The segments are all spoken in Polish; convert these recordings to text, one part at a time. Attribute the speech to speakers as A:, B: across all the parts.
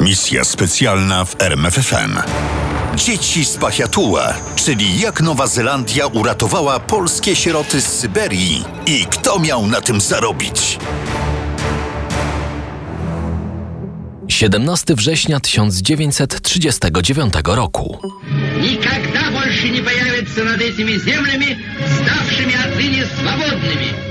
A: Misja specjalna w RMFFM. Dzieci z Pachiatua, czyli jak Nowa Zelandia uratowała polskie sieroty z Syberii i kto miał na tym zarobić.
B: 17 września 1939 roku.
C: никогда больше не появится над этими землями, ставшими отныне свободными.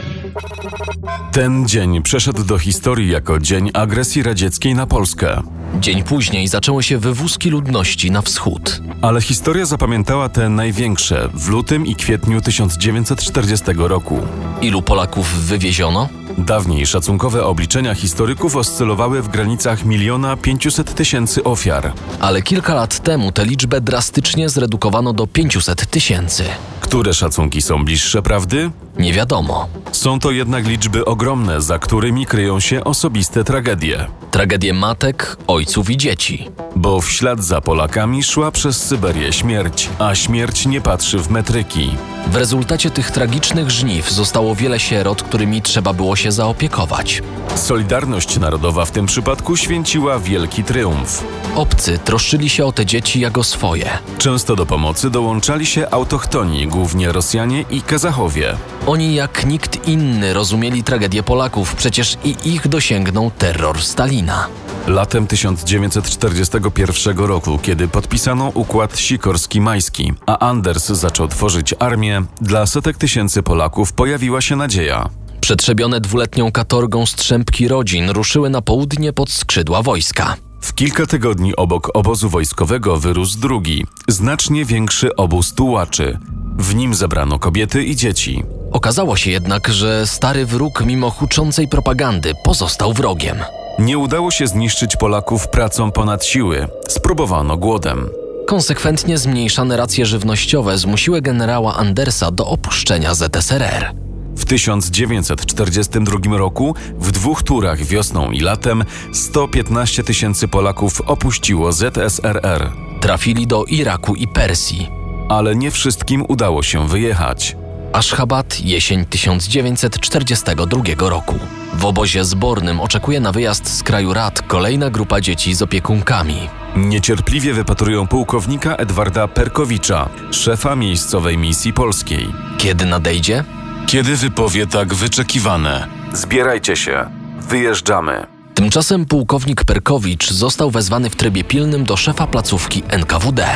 D: Ten dzień przeszedł do historii jako dzień agresji radzieckiej na Polskę.
B: Dzień później zaczęły się wywózki ludności na wschód.
D: Ale historia zapamiętała te największe w lutym i kwietniu 1940 roku.
B: Ilu Polaków wywieziono?
D: Dawniej szacunkowe obliczenia historyków oscylowały w granicach miliona 500 tysięcy ofiar.
B: Ale kilka lat temu tę liczbę drastycznie zredukowano do 500 tysięcy.
D: Które szacunki są bliższe prawdy?
B: Nie wiadomo.
D: Są to jednak liczby ogromne, za którymi kryją się osobiste tragedie.
B: Tragedie matek, ojców i dzieci.
D: Bo w ślad za Polakami szła przez Syberię śmierć, a śmierć nie patrzy w metryki.
B: W rezultacie tych tragicznych żniw zostało wiele sierot, którymi trzeba było się zaopiekować.
D: Solidarność narodowa w tym przypadku święciła wielki triumf.
B: Obcy troszczyli się o te dzieci jako swoje.
D: Często do pomocy dołączali się autochtoni, głównie Rosjanie i Kazachowie.
B: Oni jak nikt inny rozumieli tragedię Polaków, przecież i ich dosięgnął terror Stalina.
D: Latem 1941 roku, kiedy podpisano układ Sikorski-Majski, a Anders zaczął tworzyć armię, dla setek tysięcy Polaków pojawiła się nadzieja.
B: Przetrzebione dwuletnią katorgą strzępki rodzin ruszyły na południe pod skrzydła wojska.
D: W kilka tygodni obok obozu wojskowego wyrósł drugi, znacznie większy obóz tułaczy. W nim zebrano kobiety i dzieci.
B: Okazało się jednak, że stary wróg, mimo huczącej propagandy, pozostał wrogiem.
D: Nie udało się zniszczyć Polaków pracą ponad siły. Spróbowano głodem.
B: Konsekwentnie zmniejszane racje żywnościowe zmusiły generała Andersa do opuszczenia ZSRR.
D: W 1942 roku w dwóch turach wiosną i latem 115 tysięcy Polaków opuściło ZSRR,
B: Trafili do Iraku i Persji.
D: Ale nie wszystkim udało się wyjechać.
B: Aszchabat, jesień 1942 roku. W obozie zbornym oczekuje na wyjazd z kraju rad kolejna grupa dzieci z opiekunkami.
D: Niecierpliwie wypatrują pułkownika Edwarda Perkowicza, szefa miejscowej misji polskiej.
B: Kiedy nadejdzie?
D: Kiedy wypowie tak wyczekiwane? Zbierajcie się, wyjeżdżamy.
B: Tymczasem pułkownik Perkowicz został wezwany w trybie pilnym do szefa placówki NKWD.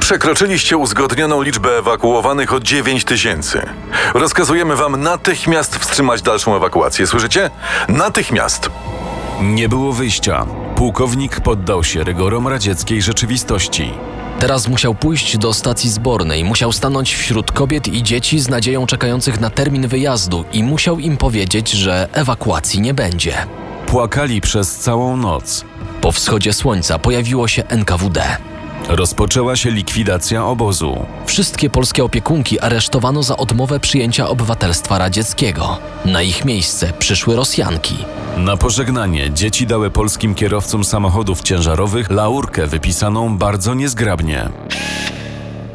E: Przekroczyliście uzgodnioną liczbę ewakuowanych o 9 tysięcy. Rozkazujemy wam natychmiast wstrzymać dalszą ewakuację, słyszycie? Natychmiast!
D: Nie było wyjścia. Pułkownik poddał się rygorom radzieckiej rzeczywistości.
B: Teraz musiał pójść do stacji zbornej, musiał stanąć wśród kobiet i dzieci z nadzieją czekających na termin wyjazdu i musiał im powiedzieć, że ewakuacji nie będzie.
D: Płakali przez całą noc.
B: Po wschodzie słońca pojawiło się NKWD.
D: Rozpoczęła się likwidacja obozu.
B: Wszystkie polskie opiekunki aresztowano za odmowę przyjęcia obywatelstwa radzieckiego. Na ich miejsce przyszły Rosjanki.
D: Na pożegnanie dzieci dały polskim kierowcom samochodów ciężarowych laurkę wypisaną bardzo niezgrabnie.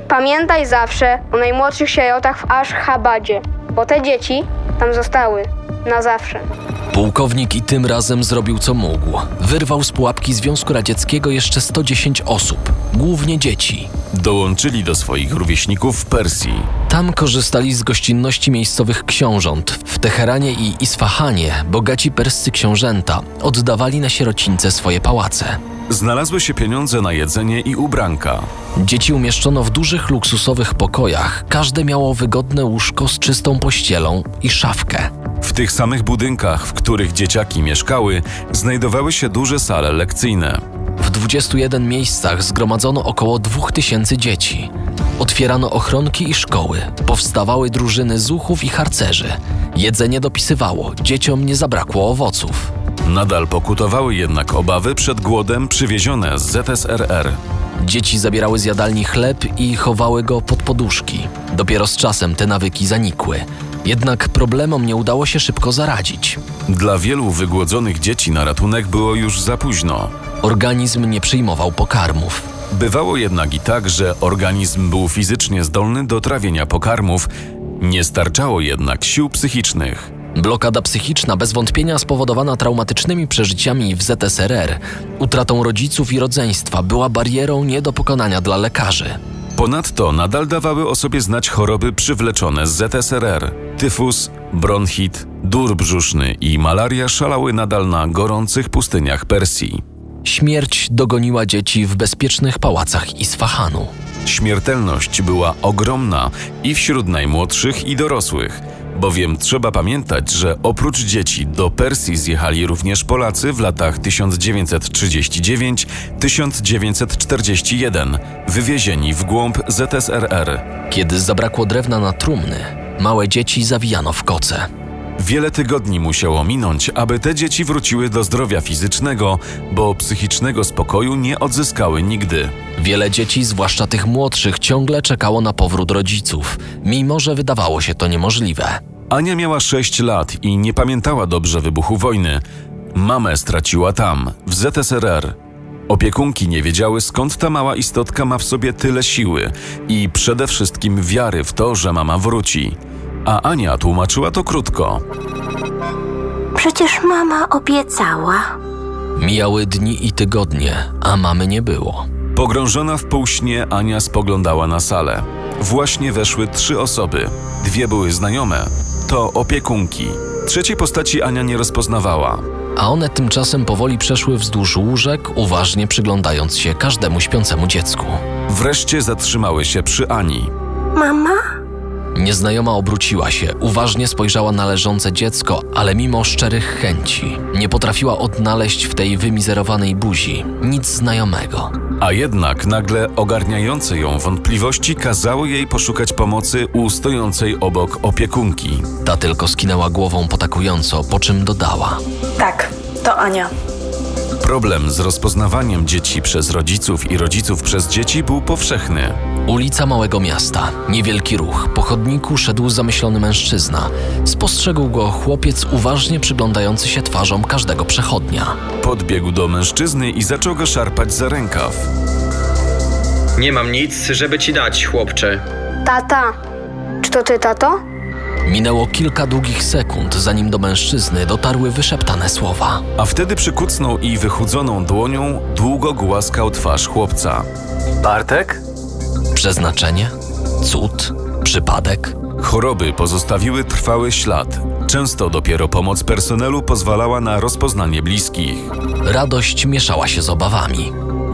F: Pamiętaj zawsze o najmłodszych sierotach w Ashgabadzie, bo te dzieci tam zostały na zawsze.
B: Pułkownik i tym razem zrobił co mógł. Wyrwał z pułapki Związku Radzieckiego jeszcze 110 osób, głównie dzieci.
D: Dołączyli do swoich rówieśników w Persji.
B: Tam korzystali z gościnności miejscowych książąt. W Teheranie i Isfahanie bogaci perscy książęta oddawali na sierocińce swoje pałace.
D: Znalazły się pieniądze na jedzenie i ubranka.
B: Dzieci umieszczono w dużych, luksusowych pokojach. Każde miało wygodne łóżko z czystą pościelą i szafkę.
D: W tych samych budynkach, w których dzieciaki mieszkały, znajdowały się duże sale lekcyjne.
B: W 21 miejscach zgromadzono około 2000 dzieci. Otwierano ochronki i szkoły, powstawały drużyny zuchów i harcerzy. Jedzenie dopisywało, dzieciom nie zabrakło owoców.
D: Nadal pokutowały jednak obawy przed głodem przywiezione z ZSRR.
B: Dzieci zabierały z jadalni chleb i chowały go pod poduszki. Dopiero z czasem te nawyki zanikły. Jednak problemom nie udało się szybko zaradzić.
D: Dla wielu wygłodzonych dzieci na ratunek było już za późno.
B: Organizm nie przyjmował pokarmów.
D: Bywało jednak i tak, że organizm był fizycznie zdolny do trawienia pokarmów, nie starczało jednak sił psychicznych.
B: Blokada psychiczna bez wątpienia spowodowana traumatycznymi przeżyciami w ZSRR, utratą rodziców i rodzeństwa była barierą nie do pokonania dla lekarzy.
D: Ponadto nadal dawały o sobie znać choroby przywleczone z ZSRR. Tyfus, bronchit, dur brzuszny i malaria szalały nadal na gorących pustyniach Persji.
B: Śmierć dogoniła dzieci w bezpiecznych pałacach Isfahanu.
D: Śmiertelność była ogromna i wśród najmłodszych i dorosłych, bowiem trzeba pamiętać, że oprócz dzieci do Persji zjechali również Polacy w latach 1939-1941, wywiezieni w głąb ZSRR.
B: Kiedy zabrakło drewna na trumny, małe dzieci zawijano w koce.
D: Wiele tygodni musiało minąć, aby te dzieci wróciły do zdrowia fizycznego, bo psychicznego spokoju nie odzyskały nigdy.
B: Wiele dzieci, zwłaszcza tych młodszych, ciągle czekało na powrót rodziców, mimo że wydawało się to niemożliwe.
D: Ania miała 6 lat i nie pamiętała dobrze wybuchu wojny. Mamę straciła tam, w ZSRR. Opiekunki nie wiedziały, skąd ta mała istotka ma w sobie tyle siły i przede wszystkim wiary w to, że mama wróci. A Ania tłumaczyła to krótko.
G: Przecież mama obiecała.
B: Mijały dni i tygodnie, a mamy nie było.
D: Pogrążona w półśnie, Ania spoglądała na salę. Właśnie weszły trzy osoby. Dwie były znajome. To opiekunki. Trzeciej postaci Ania nie rozpoznawała.
B: A one tymczasem powoli przeszły wzdłuż łóżek, uważnie przyglądając się każdemu śpiącemu dziecku.
D: Wreszcie zatrzymały się przy Ani.
G: Mama?
B: Nieznajoma obróciła się, uważnie spojrzała na leżące dziecko, ale mimo szczerych chęci nie potrafiła odnaleźć w tej wymizerowanej buzi nic znajomego.
D: A jednak nagle ogarniające ją wątpliwości kazały jej poszukać pomocy u stojącej obok opiekunki.
B: Ta tylko skinęła głową potakująco, po czym dodała.
H: Tak, to Ania.
D: Problem z rozpoznawaniem dzieci przez rodziców i rodziców przez dzieci był powszechny.
B: Ulica małego miasta. Niewielki ruch. Po chodniku szedł zamyślony mężczyzna. Spostrzegł go chłopiec uważnie przyglądający się twarzom każdego przechodnia.
D: Podbiegł do mężczyzny i zaczął go szarpać za rękaw.
I: Nie mam nic, żeby ci dać, chłopcze.
F: Tata, czy to ty, tato?
B: Minęło kilka długich sekund, zanim do mężczyzny dotarły wyszeptane słowa.
D: A wtedy przykucnął i wychudzoną dłonią długo głaskał twarz chłopca.
I: Bartek?
B: Przeznaczenie? Cud? Przypadek?
D: Choroby pozostawiły trwały ślad. Często dopiero pomoc personelu pozwalała na rozpoznanie bliskich.
B: Radość mieszała się z obawami.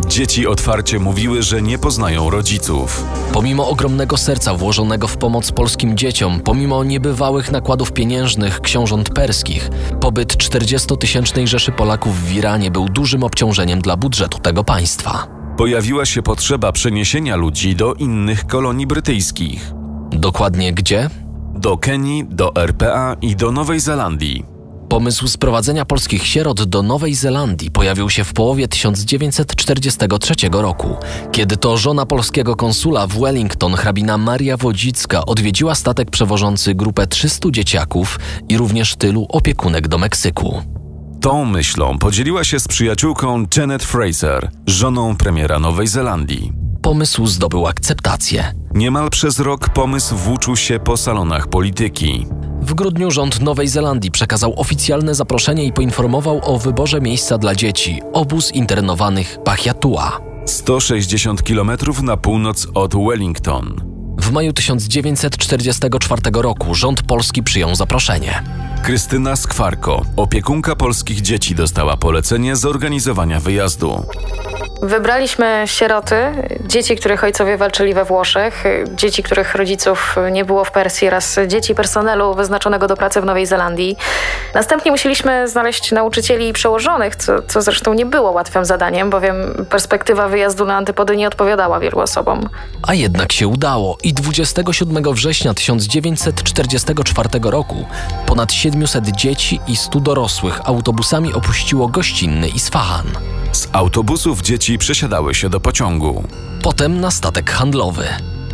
D: Dzieci otwarcie mówiły, że nie poznają rodziców.
B: Pomimo ogromnego serca włożonego w pomoc polskim dzieciom, pomimo niebywałych nakładów pieniężnych książąt perskich, pobyt 40-tysięcznej Rzeszy Polaków w Iranie był dużym obciążeniem dla budżetu tego państwa.
D: Pojawiła się potrzeba przeniesienia ludzi do innych kolonii brytyjskich.
B: Dokładnie gdzie?
D: Do Kenii, do RPA i do Nowej Zelandii.
B: Pomysł sprowadzenia polskich sierot do Nowej Zelandii pojawił się w połowie 1943 roku, kiedy to żona polskiego konsula w Wellington, hrabina Maria Wodzicka, odwiedziła statek przewożący grupę 300 dzieciaków i również tylu opiekunek do Meksyku.
D: Tą myślą podzieliła się z przyjaciółką Janet Fraser, żoną premiera Nowej Zelandii.
B: Pomysł zdobył akceptację.
D: Niemal przez rok pomysł włóczył się po salonach polityki.
B: W grudniu rząd Nowej Zelandii przekazał oficjalne zaproszenie i poinformował o wyborze miejsca dla dzieci obóz internowanych Pachiatua.
D: 160 km na północ od Wellington.
B: W maju 1944 roku rząd polski przyjął zaproszenie.
D: Krystyna Skwarko, opiekunka polskich dzieci, dostała polecenie zorganizowania wyjazdu.
H: Wybraliśmy sieroty, dzieci, których ojcowie walczyli we Włoszech, dzieci, których rodziców nie było w Persji oraz dzieci personelu wyznaczonego do pracy w Nowej Zelandii. Następnie musieliśmy znaleźć nauczycieli i przełożonych, co, co zresztą nie było łatwym zadaniem, bowiem perspektywa wyjazdu na antypody nie odpowiadała wielu osobom.
B: A jednak się udało i 27 września 1944 roku ponad 700 dzieci i 100 dorosłych autobusami opuściło gościnny Isfahan.
D: Z autobusów dzieci przesiadały się do pociągu.
B: Potem na statek handlowy.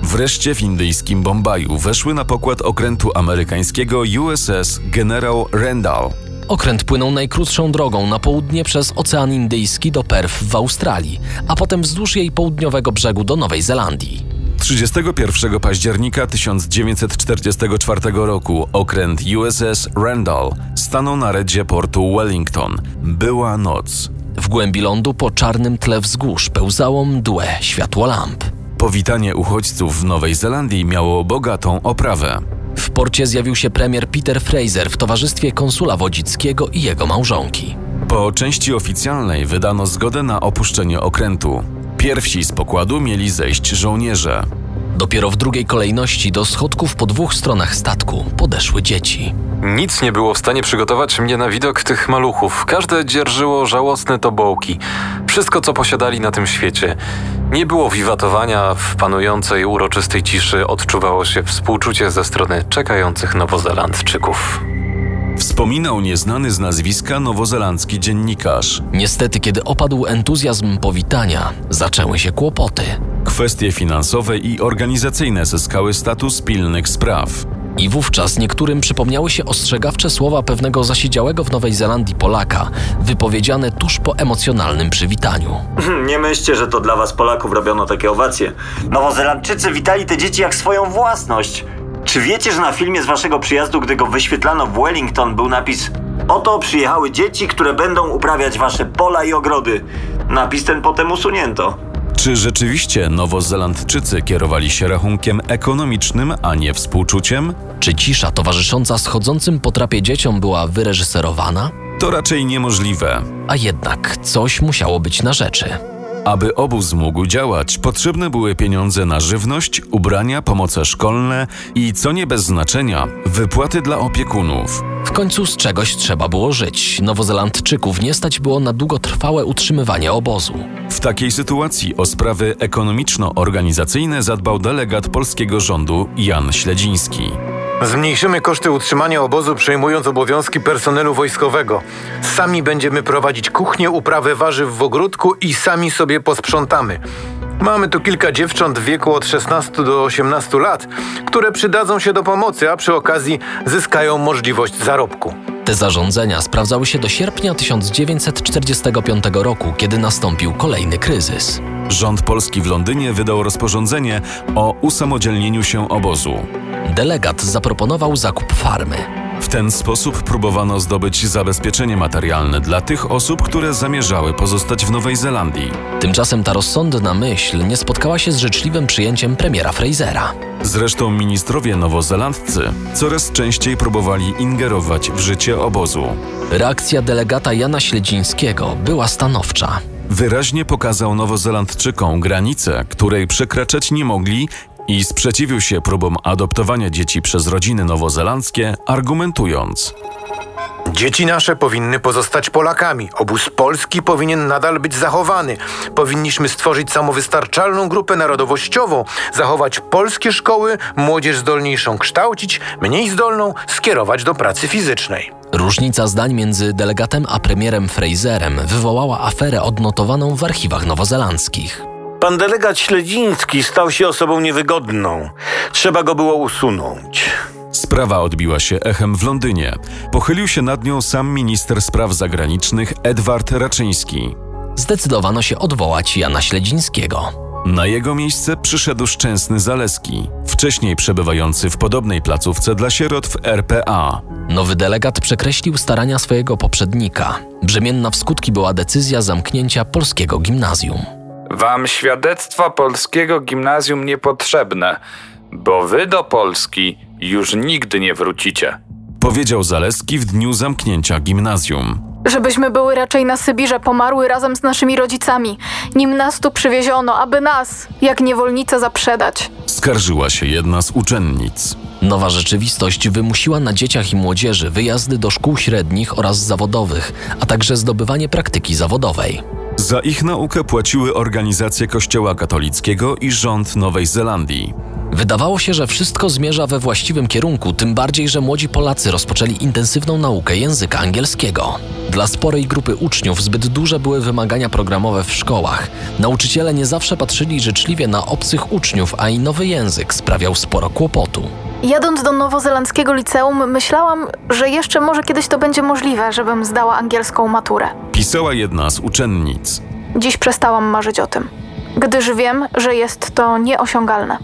D: Wreszcie w indyjskim Bombaju weszły na pokład okrętu amerykańskiego USS General Randall.
B: Okręt płynął najkrótszą drogą na południe przez Ocean Indyjski do Perth w Australii, a potem wzdłuż jej południowego brzegu do Nowej Zelandii.
D: 31 października 1944 roku okręt USS Randall stanął na redzie portu Wellington. Była noc.
B: W głębi lądu po czarnym tle wzgórz pełzało mdłe światło lamp.
D: Powitanie uchodźców w Nowej Zelandii miało bogatą oprawę.
B: W porcie zjawił się premier Peter Fraser w towarzystwie konsula Wodzickiego i jego małżonki.
D: Po części oficjalnej wydano zgodę na opuszczenie okrętu. Pierwsi z pokładu mieli zejść żołnierze.
B: Dopiero w drugiej kolejności do schodków po dwóch stronach statku podeszły dzieci.
J: Nic nie było w stanie przygotować mnie na widok tych maluchów. Każde dzierżyło żałosne tobołki. Wszystko, co posiadali na tym świecie. Nie było wiwatowania, w panującej uroczystej ciszy odczuwało się współczucie ze strony czekających nowozelandczyków.
D: Wspominał nieznany z nazwiska nowozelandzki dziennikarz.
B: Niestety, kiedy opadł entuzjazm powitania, zaczęły się kłopoty.
D: Kwestie finansowe i organizacyjne zyskały status pilnych spraw.
B: I wówczas niektórym przypomniały się ostrzegawcze słowa pewnego zasiedziałego w Nowej Zelandii Polaka, wypowiedziane tuż po emocjonalnym przywitaniu.
K: Nie myślcie, że to dla was Polaków robiono takie owacje. Nowozelandczycy witali te dzieci jak swoją własność. Czy wiecie, że na filmie z waszego przyjazdu, gdy go wyświetlano w Wellington, był napis Oto przyjechały dzieci, które będą uprawiać wasze pola i ogrody. Napis ten potem usunięto.
D: Czy rzeczywiście Nowozelandczycy kierowali się rachunkiem ekonomicznym, a nie współczuciem?
B: Czy cisza towarzysząca schodzącym po trapie dzieciom była wyreżyserowana?
D: To raczej niemożliwe.
B: A jednak coś musiało być na rzeczy.
D: Aby obóz mógł działać, potrzebne były pieniądze na żywność, ubrania, pomoce szkolne i, co nie bez znaczenia, wypłaty dla opiekunów.
B: W końcu z czegoś trzeba było żyć. Nowozelandczyków nie stać było na długotrwałe utrzymywanie obozu.
D: W takiej sytuacji o sprawy ekonomiczno-organizacyjne zadbał delegat polskiego rządu Jan Śledziński.
L: Zmniejszymy koszty utrzymania obozu, przejmując obowiązki personelu wojskowego. Sami będziemy prowadzić kuchnię, uprawę warzyw w ogródku i sami sobie posprzątamy. Mamy tu kilka dziewcząt w wieku od 16 do 18 lat, które przydadzą się do pomocy, a przy okazji zyskają możliwość zarobku.
B: Te zarządzenia sprawdzały się do sierpnia 1945 roku, kiedy nastąpił kolejny kryzys.
D: Rząd polski w Londynie wydał rozporządzenie o usamodzielnieniu się obozu.
B: Delegat zaproponował zakup farmy.
D: W ten sposób próbowano zdobyć zabezpieczenie materialne dla tych osób, które zamierzały pozostać w Nowej Zelandii.
B: Tymczasem ta rozsądna myśl nie spotkała się z życzliwym przyjęciem premiera Frasera.
D: Zresztą ministrowie nowozelandcy coraz częściej próbowali ingerować w życie obozu.
B: Reakcja delegata Jana Śledzińskiego była stanowcza.
D: Wyraźnie pokazał Nowozelandczykom granicę, której przekraczać nie mogli i sprzeciwił się próbom adoptowania dzieci przez rodziny nowozelandzkie, argumentując:
L: Dzieci nasze powinny pozostać Polakami. Obóz polski powinien nadal być zachowany. Powinniśmy stworzyć samowystarczalną grupę narodowościową, zachować polskie szkoły, młodzież zdolniejszą kształcić, mniej zdolną skierować do pracy fizycznej.
B: Różnica zdań między delegatem a premierem Fraserem wywołała aferę odnotowaną w archiwach nowozelandzkich.
M: Pan delegat Śledziński stał się osobą niewygodną. Trzeba go było usunąć.
D: Sprawa odbiła się echem w Londynie. Pochylił się nad nią sam minister spraw zagranicznych Edward Raczyński.
B: Zdecydowano się odwołać Jana Śledzińskiego.
D: Na jego miejsce przyszedł Szczęsny Zaleski, wcześniej przebywający w podobnej placówce dla sierot w RPA.
B: Nowy delegat przekreślił starania swojego poprzednika. Brzemienna w skutki była decyzja zamknięcia polskiego gimnazjum.
N: Wam świadectwa polskiego gimnazjum niepotrzebne, bo wy do Polski już nigdy nie wrócicie.
D: Powiedział Zaleski w dniu zamknięcia gimnazjum.
O: Żebyśmy były raczej na Sybirze, pomarły razem z naszymi rodzicami, nim nas tu przywieziono, aby nas, jak niewolnice, zaprzedać.
D: Skarżyła się jedna z uczennic.
B: Nowa rzeczywistość wymusiła na dzieciach i młodzieży wyjazdy do szkół średnich oraz zawodowych, a także zdobywanie praktyki zawodowej.
D: Za ich naukę płaciły organizacje Kościoła katolickiego i rząd Nowej Zelandii.
B: Wydawało się, że wszystko zmierza we właściwym kierunku, tym bardziej, że młodzi Polacy rozpoczęli intensywną naukę języka angielskiego. Dla sporej grupy uczniów zbyt duże były wymagania programowe w szkołach. Nauczyciele nie zawsze patrzyli życzliwie na obcych uczniów, a i nowy język sprawiał sporo kłopotu.
O: Jadąc do nowozelandzkiego liceum, myślałam, że jeszcze może kiedyś to będzie możliwe, żebym zdała angielską maturę.
D: Pisała jedna z uczennic.
O: Dziś przestałam marzyć o tym, gdyż wiem, że jest to nieosiągalne.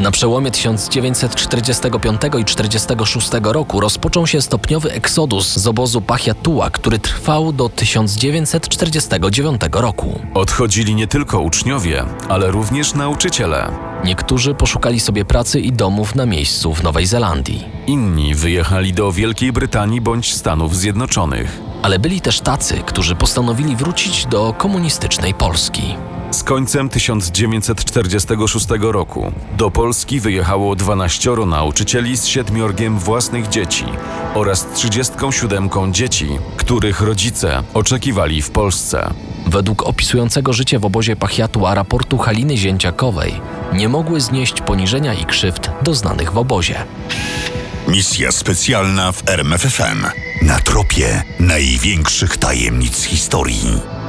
B: Na przełomie 1945 i 1946 roku rozpoczął się stopniowy eksodus z obozu Pachiatua, który trwał do 1949 roku.
D: Odchodzili nie tylko uczniowie, ale również nauczyciele.
B: Niektórzy poszukali sobie pracy i domów na miejscu w Nowej Zelandii.
D: Inni wyjechali do Wielkiej Brytanii bądź Stanów Zjednoczonych.
B: Ale byli też tacy, którzy postanowili wrócić do komunistycznej Polski.
D: Z końcem 1946 roku do Polski wyjechało 12 nauczycieli z siedmiorgiem własnych dzieci oraz 37 dzieci, których rodzice oczekiwali w Polsce.
B: Według opisującego życie w obozie Pachiatua raportu Haliny Zięciakowej nie mogły znieść poniżenia i krzywd doznanych w obozie.
A: Misja specjalna w RMFFM. Na tropie największych tajemnic historii.